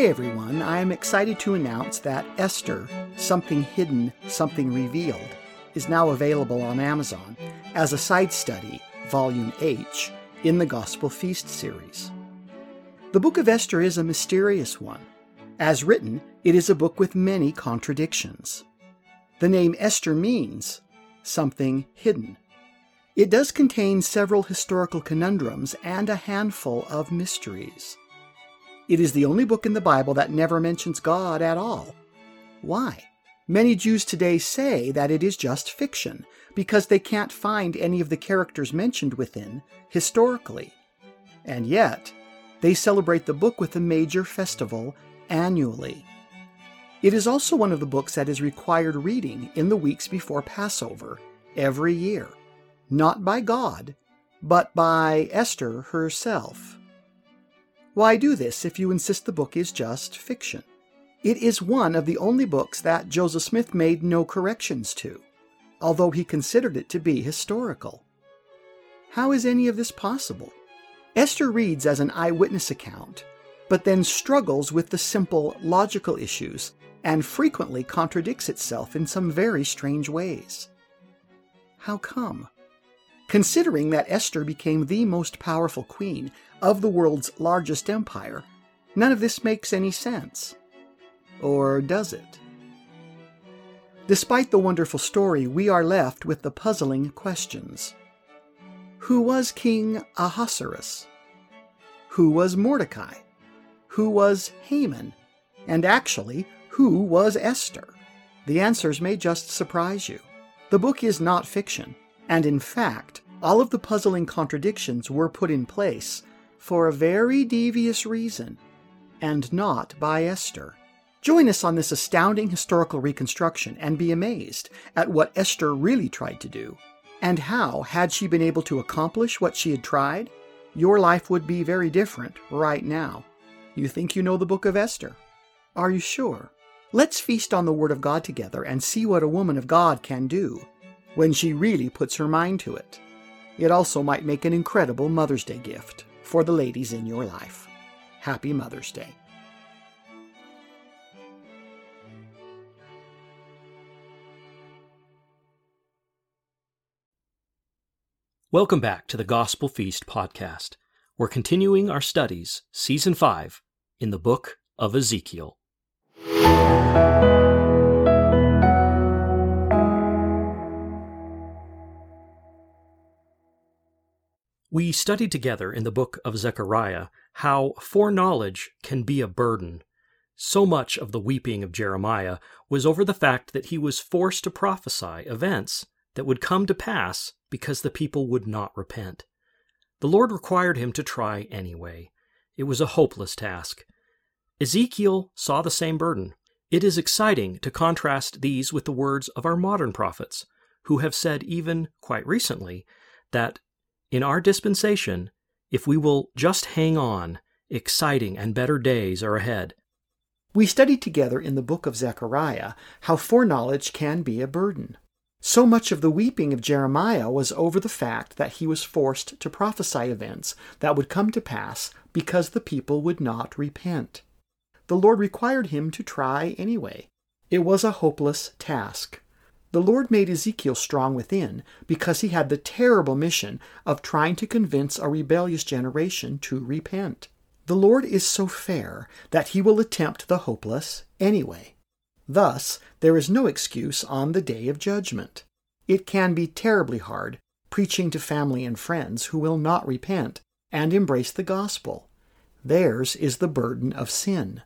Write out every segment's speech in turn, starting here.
Today, everyone, I am excited to announce that Esther, Something Hidden, Something Revealed, is now available on Amazon as a side study, Volume H, in the Gospel Feast series. The book of Esther is a mysterious one. As written, it is a book with many contradictions. The name Esther means something hidden. It does contain several historical conundrums and a handful of mysteries. It is the only book in the Bible that never mentions God at all. Why? Many Jews today say that it is just fiction because they can't find any of the characters mentioned within historically. And yet, they celebrate the book with a major festival annually. It is also one of the books that is required reading in the weeks before Passover every year, not by God, but by Esther herself. Why do this if you insist the book is just fiction? It is one of the only books that Joseph Smith made no corrections to, although he considered it to be historical. How is any of this possible? Esther reads as an eyewitness account, but then struggles with the simple logical issues and frequently contradicts itself in some very strange ways. How come? Considering that Esther became the most powerful queen of the world's largest empire, none of this makes any sense. Or does it? Despite the wonderful story, we are left with the puzzling questions. Who was King Ahasuerus? Who was Mordecai? Who was Haman? And actually, who was Esther? The answers may just surprise you. The book is not fiction. And in fact, all of the puzzling contradictions were put in place for a very devious reason, and not by Esther. Join us on this astounding historical reconstruction and be amazed at what Esther really tried to do, and how, had she been able to accomplish what she had tried, your life would be very different right now. You think you know the book of Esther? Are you sure? Let's feast on the Word of God together and see what a woman of God can do when she really puts her mind to it. It also might make an incredible Mother's Day gift for the ladies in your life. Happy Mother's Day. Welcome back to the Gospel Feast podcast. We're continuing our studies, Season 5, in the book of Ezekiel. We studied together in the book of Zechariah how foreknowledge can be a burden. So much of the weeping of Jeremiah was over the fact that he was forced to prophesy events that would come to pass because the people would not repent. The Lord required him to try anyway. It was a hopeless task. Ezekiel saw the same burden. It is exciting to contrast these with the words of our modern prophets, who have said, even quite recently, that in our dispensation, if we will just hang on, exciting and better days are ahead. We studied together in the book of Zechariah how foreknowledge can be a burden. So much of the weeping of Jeremiah was over the fact that he was forced to prophesy events that would come to pass because the people would not repent. The Lord required him to try anyway. It was a hopeless task. The Lord made Ezekiel strong within because he had the terrible mission of trying to convince a rebellious generation to repent. The Lord is so fair that he will attempt the hopeless anyway. Thus, there is no excuse on the day of judgment. It can be terribly hard preaching to family and friends who will not repent and embrace the gospel. Theirs is the burden of sin.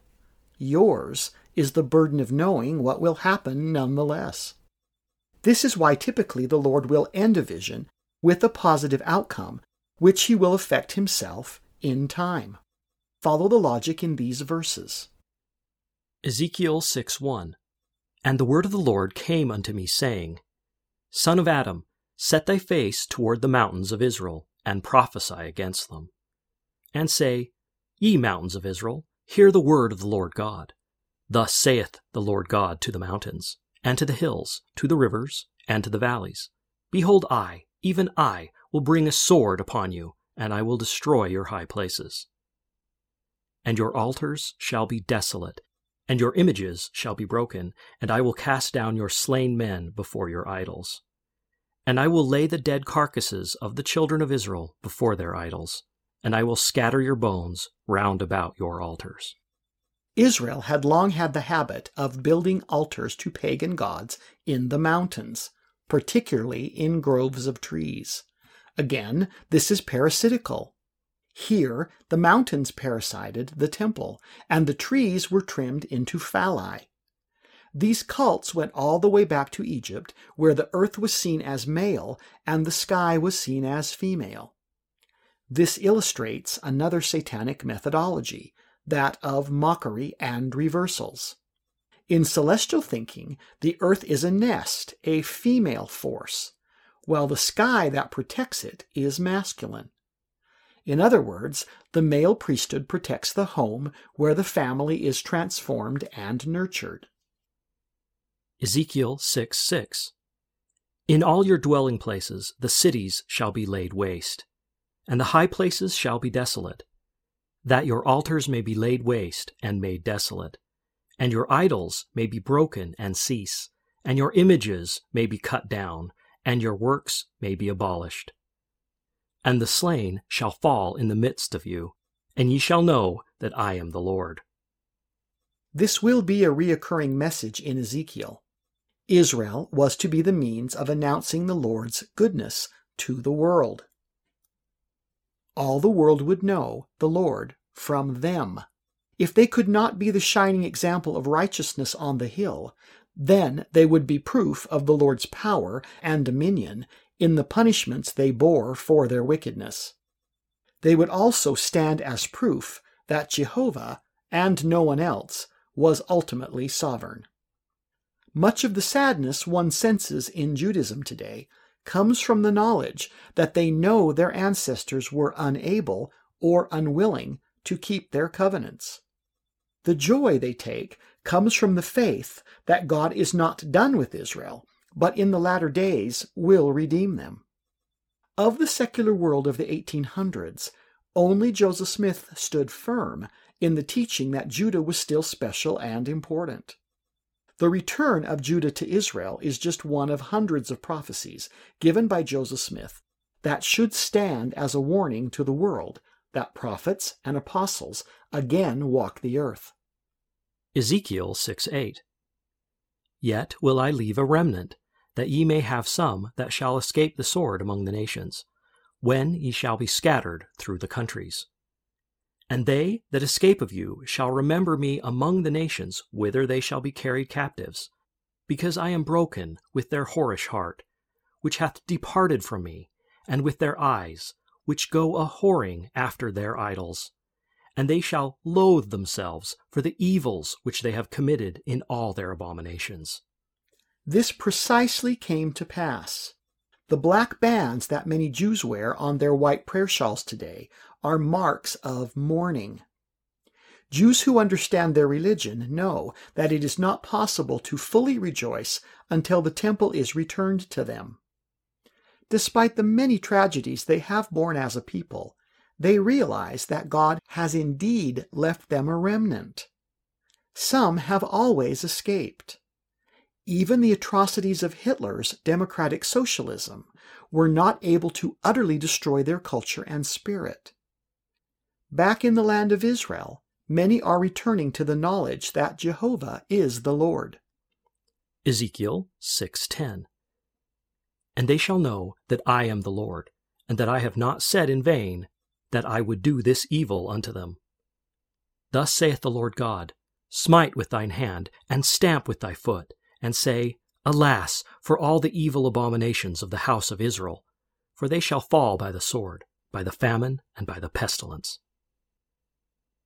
Yours is the burden of knowing what will happen nonetheless. This is why typically the Lord will end a vision with a positive outcome, which he will effect himself in time. Follow the logic in these verses. Ezekiel 6 1 And the word of the Lord came unto me, saying, Son of Adam, set thy face toward the mountains of Israel, and prophesy against them. And say, Ye mountains of Israel, hear the word of the Lord God. Thus saith the Lord God to the mountains and to the hills, to the rivers, and to the valleys. Behold, I, even I, will bring a sword upon you, and I will destroy your high places. and your altars shall be desolate, and your images shall be broken, and I will cast down your slain men before your idols. And I will lay the dead carcasses of the children of Israel before their idols, and I will scatter your bones round about your altars. Israel had long had the habit of building altars to pagan gods in the mountains, particularly in groves of trees. Again, this is parasitical. Here, the mountains parasited the temple, and the trees were trimmed into phalli. These cults went all the way back to Egypt, where the earth was seen as male and the sky was seen as female. This illustrates another satanic methodology, that of mockery and reversals. In celestial thinking, the earth is a nest, a female force, while the sky that protects it is masculine. In other words, the male priesthood protects the home where the family is transformed and nurtured. Ezekiel 6 6 In all your dwelling places the cities shall be laid waste, and the high places shall be desolate, that your altars may be laid waste and made desolate, and your idols may be broken and cease, and your images may be cut down, and your works may be abolished. And the slain shall fall in the midst of you, and ye shall know that I am the Lord. This will be a reoccurring message in Ezekiel. Israel was to be the means of announcing the Lord's goodness to the world all the world would know the Lord from them. If they could not be the shining example of righteousness on the hill, then they would be proof of the Lord's power and dominion in the punishments they bore for their wickedness. They would also stand as proof that Jehovah, and no one else, was ultimately sovereign. Much of the sadness one senses in Judaism today comes from the knowledge that they know their ancestors were unable or unwilling to keep their covenants. The joy they take comes from the faith that God is not done with Israel, but in the latter days will redeem them. Of the secular world of the 1800s, only Joseph Smith stood firm in the teaching that Judah was still special and important. The return of Judah to Israel is just one of hundreds of prophecies given by Joseph Smith that should stand as a warning to the world that prophets and apostles again walk the earth. Ezekiel 6 8 Yet will I leave a remnant, that ye may have some that shall escape the sword among the nations, when ye shall be scattered through the countries. And they that escape of you shall remember me among the nations whither they shall be carried captives, because I am broken with their whorish heart, which hath departed from me, and with their eyes, which go a whoring after their idols. And they shall loathe themselves for the evils which they have committed in all their abominations. This precisely came to pass. The black bands that many Jews wear on their white prayer shawls today are marks of mourning. Jews who understand their religion know that it is not possible to fully rejoice until the temple is returned to them. Despite the many tragedies they have borne as a people, they realize that God has indeed left them a remnant. Some have always escaped. Even the atrocities of Hitler's democratic socialism were not able to utterly destroy their culture and spirit. Back in the land of Israel, many are returning to the knowledge that Jehovah is the Lord. Ezekiel 6:10 And they shall know that I am the Lord, and that I have not said in vain that I would do this evil unto them. Thus saith the Lord God, Smite with thine hand, and stamp with thy foot, and say, Alas, for all the evil abominations of the house of Israel, for they shall fall by the sword, by the famine, and by the pestilence.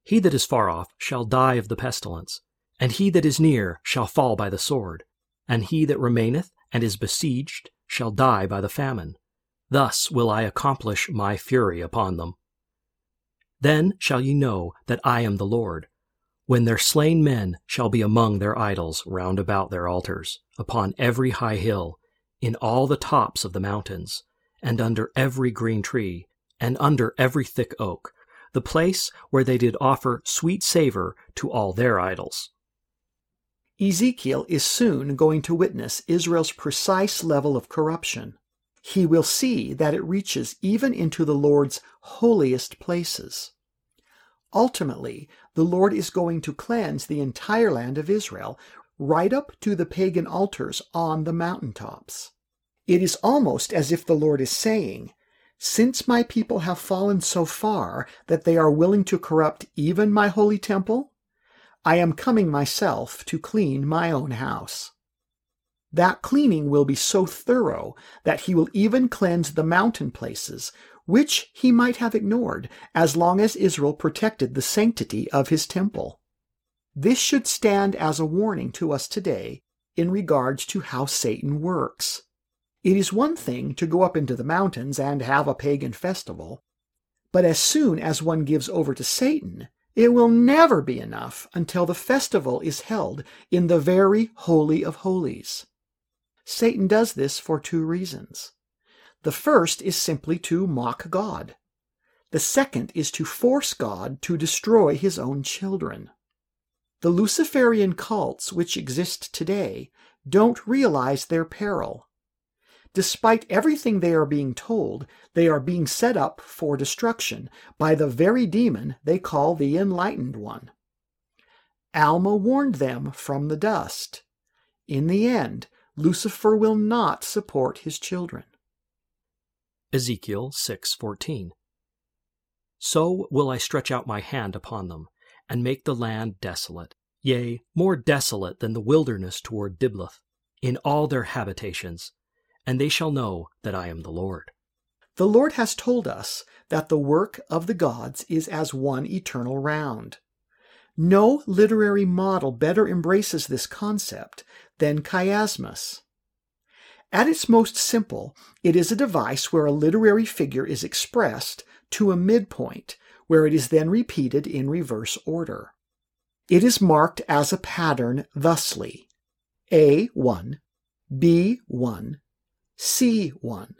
He that is far off shall die of the pestilence, and he that is near shall fall by the sword, and he that remaineth and is besieged shall die by the famine. Thus will I accomplish my fury upon them. Then shall ye know that I am the Lord, when their slain men shall be among their idols round about their altars, upon every high hill, in all the tops of the mountains, and under every green tree, and under every thick oak, the place where they did offer sweet savor to all their idols. Ezekiel is soon going to witness Israel's precise level of corruption. He will see that it reaches even into the Lord's holiest places. Ultimately, the Lord is going to cleanse the entire land of Israel, right up to the pagan altars on the mountaintops. It is almost as if the Lord is saying, Since my people have fallen so far that they are willing to corrupt even my holy temple, I am coming myself to clean my own house. That cleaning will be so thorough that he will even cleanse the mountain places, which he might have ignored as long as Israel protected the sanctity of his temple. This should stand as a warning to us today in regards to how Satan works. It is one thing to go up into the mountains and have a pagan festival, but as soon as one gives over to Satan, it will never be enough until the festival is held in the very Holy of Holies. Satan does this for two reasons. The first is simply to mock God. The second is to force God to destroy his own children. The Luciferian cults which exist today don't realize their peril. Despite everything they are being told, they are being set up for destruction by the very demon they call the Enlightened One. Alma warned them from the dust. In the end, Lucifer will not support his children. Ezekiel 6:14 So will I stretch out my hand upon them and make the land desolate, yea, more desolate than the wilderness toward Diblath, in all their habitations, and they shall know that I am the Lord. The Lord has told us that the work of the gods is as one eternal round. No literary model better embraces this concept than chiasmus. At its most simple, it is a device where a literary figure is expressed to a midpoint, where it is then repeated in reverse order. It is marked as a pattern thusly A1, B1, C1,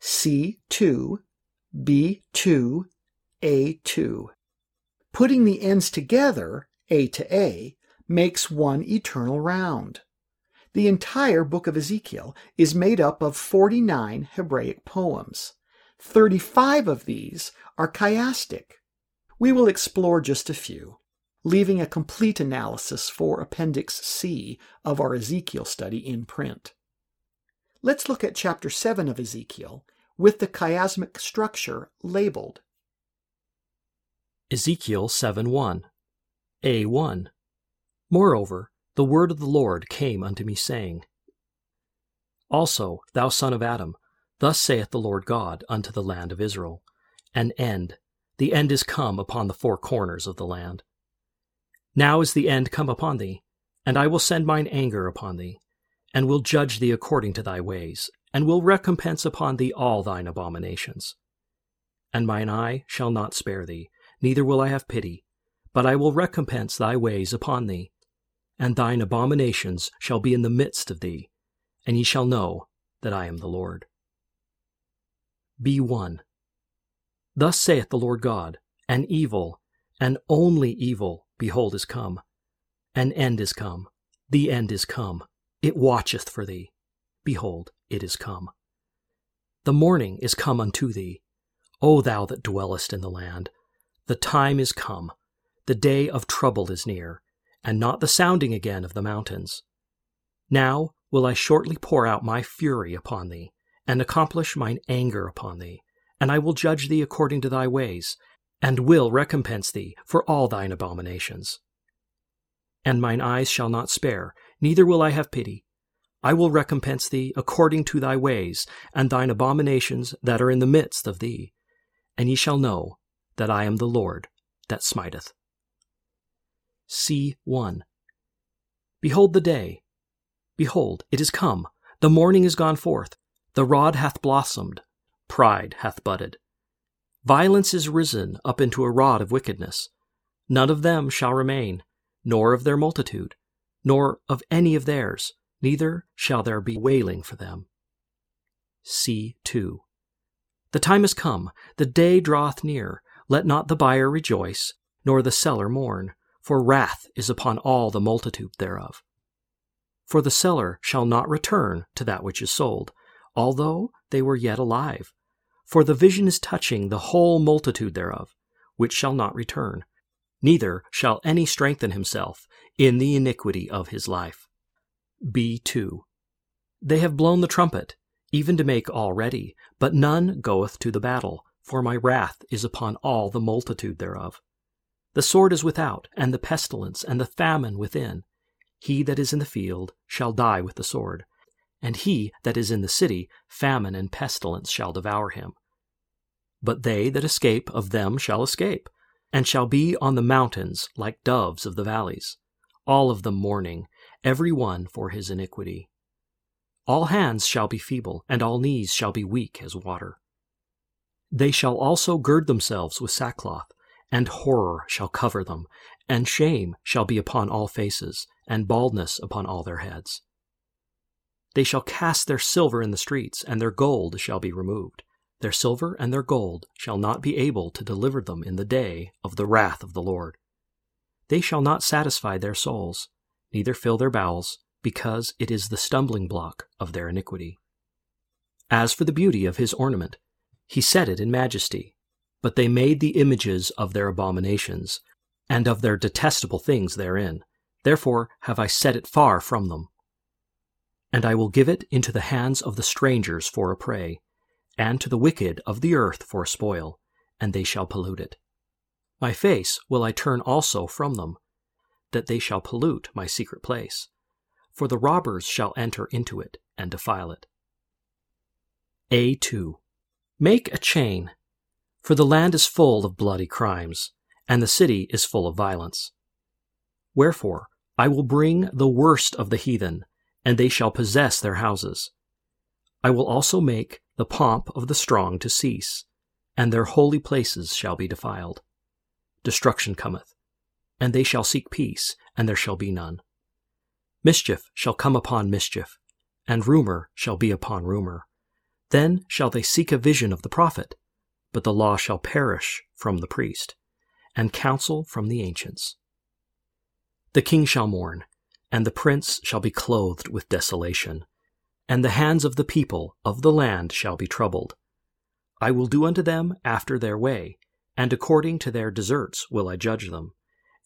C2, B2, A2. Putting the ends together, A to A, makes one eternal round. The entire book of Ezekiel is made up of 49 Hebraic poems. 35 of these are chiastic. We will explore just a few, leaving a complete analysis for Appendix C of our Ezekiel study in print. Let's look at chapter 7 of Ezekiel with the chiasmic structure labeled. Ezekiel 7:1 A1 Moreover, the word of the Lord came unto me saying, Also, thou son of Adam, thus saith the Lord God unto the land of Israel, An end, the end is come upon the four corners of the land. Now is the end come upon thee, and I will send mine anger upon thee, and will judge thee according to thy ways, and will recompense upon thee all thine abominations. And mine eye shall not spare thee, neither will I have pity, but I will recompense thy ways upon thee, and thine abominations shall be in the midst of thee, and ye shall know that I am the Lord. Be one. Thus saith the Lord God, an evil, and only evil, behold, is come. An end is come, the end is come it watcheth for thee. Behold, it is come. The morning is come unto thee, O thou that dwellest in the land. The time is come, the day of trouble is near, and not the sounding again of the mountains. Now will I shortly pour out my fury upon thee, and accomplish mine anger upon thee, and I will judge thee according to thy ways, and will recompense thee for all thine abominations. And mine eyes shall not spare, neither will I have pity. I will recompense thee according to thy ways, and thine abominations that are in the midst of thee. And ye shall know that I am the Lord that smiteth. C 1 Behold the day. Behold, it is come. The morning is gone forth. The rod hath blossomed. Pride hath budded. Violence is risen up into a rod of wickedness. None of them shall remain, nor of their multitude nor of any of theirs, neither shall there be wailing for them. C. 2. The time is come, the day draweth near. Let not the buyer rejoice, nor the seller mourn, for wrath is upon all the multitude thereof. For the seller shall not return to that which is sold, although they were yet alive. For the vision is touching the whole multitude thereof, which shall not return, neither shall any strengthen himself in the iniquity of his life. B2. They have blown the trumpet, even to make all ready, but none goeth to the battle, for my wrath is upon all the multitude thereof. The sword is without, and the pestilence, and the famine within. He that is in the field shall die with the sword, and he that is in the city, famine and pestilence shall devour him. But they that escape of them shall escape, and shall be on the mountains like doves of the valleys, all of them mourning, every one for his iniquity. All hands shall be feeble, and all knees shall be weak as water. They shall also gird themselves with sackcloth, and horror shall cover them, and shame shall be upon all faces, and baldness upon all their heads. They shall cast their silver in the streets, and their gold shall be removed. Their silver and their gold shall not be able to deliver them in the day of the wrath of the Lord. They shall not satisfy their souls, neither fill their bowels, because it is the stumbling block of their iniquity. As for the beauty of his ornament, he set it in majesty, but they made the images of their abominations, and of their detestable things therein. Therefore have I set it far from them. And I will give it into the hands of the strangers for a prey, and to the wicked of the earth for a spoil, and they shall pollute it. My face will I turn also from them, that they shall pollute my secret place for the robbers shall enter into it and defile it. A2. Make a chain, for the land is full of bloody crimes, and the city is full of violence. Wherefore, I will bring the worst of the heathen, and they shall possess their houses. I will also make the pomp of the strong to cease, and their holy places shall be defiled. Destruction cometh, and they shall seek peace, and there shall be none. Mischief shall come upon mischief, and rumor shall be upon rumor. Then shall they seek a vision of the prophet, but the law shall perish from the priest, and counsel from the ancients. The king shall mourn, and the prince shall be clothed with desolation, and the hands of the people of the land shall be troubled. I will do unto them after their way, and according to their deserts will I judge them,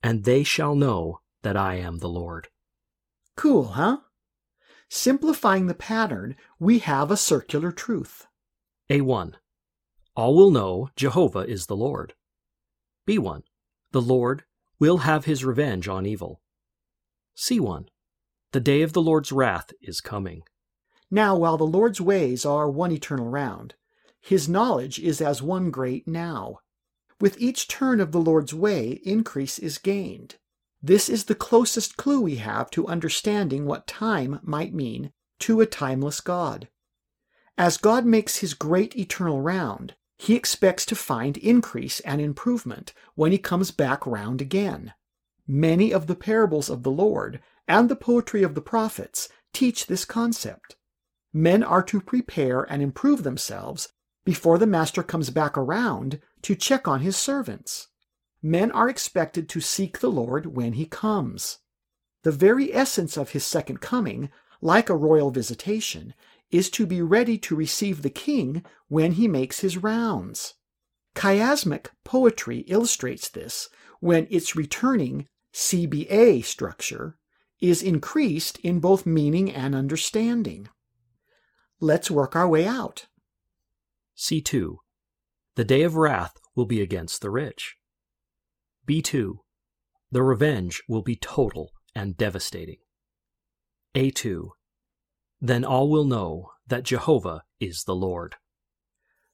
and they shall know that I am the Lord. Cool, huh? Simplifying the pattern, we have a circular truth. A1. All will know Jehovah is the Lord. B1. The Lord will have his revenge on evil. C1. The day of the Lord's wrath is coming. Now, while the Lord's ways are one eternal round, his knowledge is as one great now. With each turn of the Lord's way, increase is gained. This is the closest clue we have to understanding what time might mean to a timeless God. As God makes his great eternal round, he expects to find increase and improvement when he comes back round again. Many of the parables of the Lord and the poetry of the prophets teach this concept. Men are to prepare and improve themselves before the master comes back around to check on his servants men are expected to seek the Lord when he comes. The very essence of his second coming, like a royal visitation, is to be ready to receive the king when he makes his rounds. Chiasmic poetry illustrates this when its returning CBA structure is increased in both meaning and understanding. Let's work our way out. C2. The day of wrath will be against the rich. B2. The revenge will be total and devastating. A2. Then all will know that Jehovah is the Lord.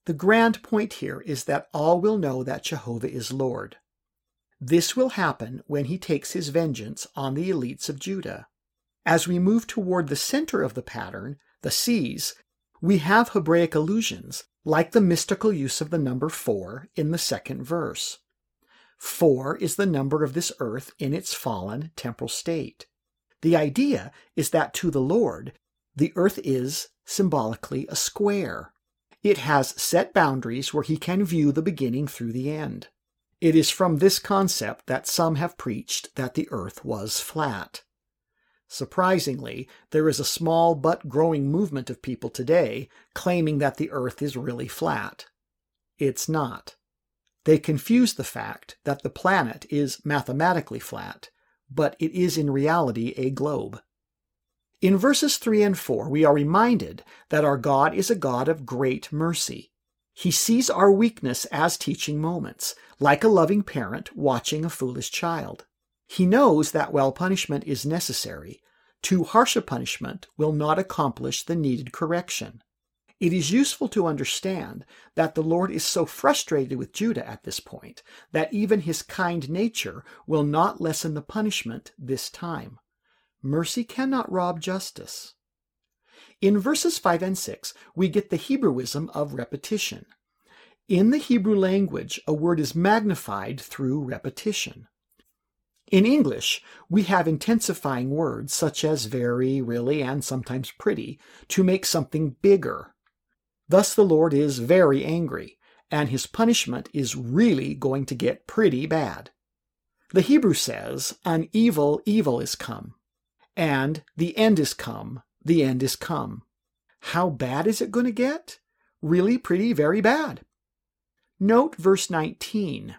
The grand point here is that all will know that Jehovah is Lord. This will happen when he takes his vengeance on the elites of Judah. As we move toward the center of the pattern, the seas, we have Hebraic allusions, like the mystical use of the number four in the second verse. Four is the number of this earth in its fallen temporal state. The idea is that to the Lord, the earth is symbolically a square. It has set boundaries where he can view the beginning through the end. It is from this concept that some have preached that the earth was flat. Surprisingly, there is a small but growing movement of people today claiming that the earth is really flat. It's not. They confuse the fact that the planet is mathematically flat, but it is in reality a globe. In verses 3 and 4, we are reminded that our God is a God of great mercy. He sees our weakness as teaching moments, like a loving parent watching a foolish child. He knows that while punishment is necessary, too harsh a punishment will not accomplish the needed correction. It is useful to understand that the Lord is so frustrated with Judah at this point that even his kind nature will not lessen the punishment this time. Mercy cannot rob justice. In verses 5 and 6, we get the Hebrewism of repetition. In the Hebrew language, a word is magnified through repetition. In English, we have intensifying words such as very, really, and sometimes pretty to make something bigger. Thus, the Lord is very angry, and his punishment is really going to get pretty bad. The Hebrew says, An evil evil is come, and the end is come, the end is come. How bad is it going to get? Really pretty, very bad. Note verse 19.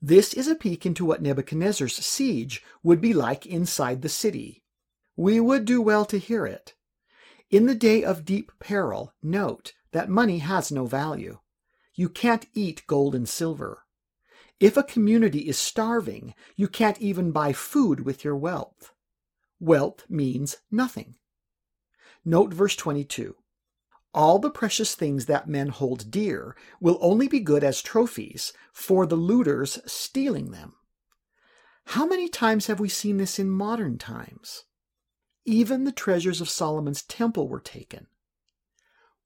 This is a peek into what Nebuchadnezzar's siege would be like inside the city. We would do well to hear it. In the day of deep peril, note that money has no value. You can't eat gold and silver. If a community is starving, you can't even buy food with your wealth. Wealth means nothing. Note verse 22 all the precious things that men hold dear will only be good as trophies for the looters stealing them. How many times have we seen this in modern times? Even the treasures of Solomon's temple were taken.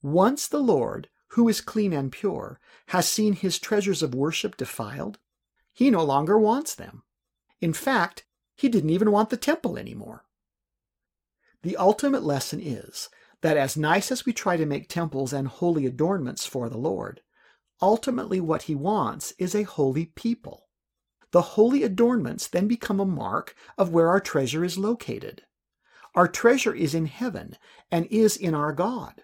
Once the Lord, who is clean and pure, has seen his treasures of worship defiled, he no longer wants them. In fact, he didn't even want the temple anymore. The ultimate lesson is that as nice as we try to make temples and holy adornments for the Lord, ultimately what he wants is a holy people. The holy adornments then become a mark of where our treasure is located. Our treasure is in heaven and is in our God.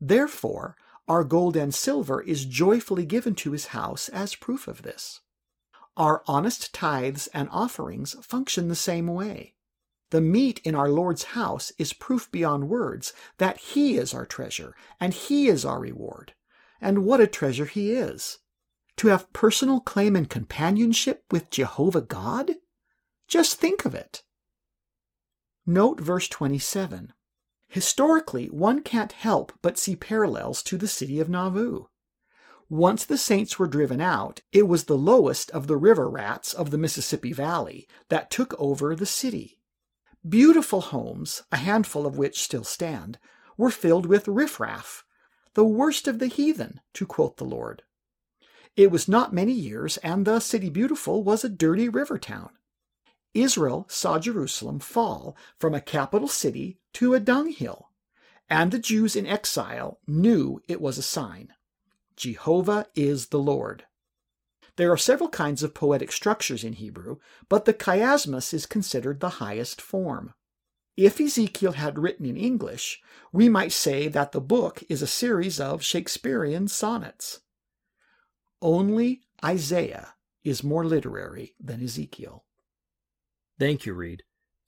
Therefore, our gold and silver is joyfully given to his house as proof of this. Our honest tithes and offerings function the same way. The meat in our Lord's house is proof beyond words that He is our treasure and He is our reward. And what a treasure He is! To have personal claim and companionship with Jehovah God? Just think of it. Note verse 27. Historically, one can't help but see parallels to the city of Nauvoo. Once the saints were driven out, it was the lowest of the river rats of the Mississippi Valley that took over the city. Beautiful homes, a handful of which still stand, were filled with riffraff, the worst of the heathen, to quote the Lord. It was not many years, and the city beautiful was a dirty river town. Israel saw Jerusalem fall from a capital city to a dunghill, and the Jews in exile knew it was a sign. Jehovah is the Lord. There are several kinds of poetic structures in Hebrew, but the chiasmus is considered the highest form. If Ezekiel had written in English, we might say that the book is a series of Shakespearean sonnets. Only Isaiah is more literary than Ezekiel. Thank you, Reed.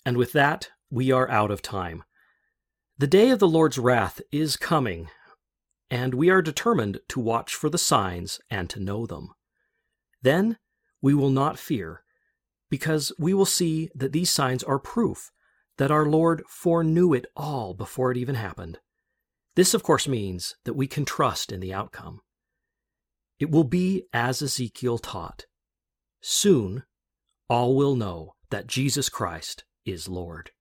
And with that, we are out of time. The day of the Lord's wrath is coming, and we are determined to watch for the signs and to know them. Then we will not fear, because we will see that these signs are proof that our Lord foreknew it all before it even happened. This, of course, means that we can trust in the outcome. It will be as Ezekiel taught. Soon, all will know that Jesus Christ is Lord.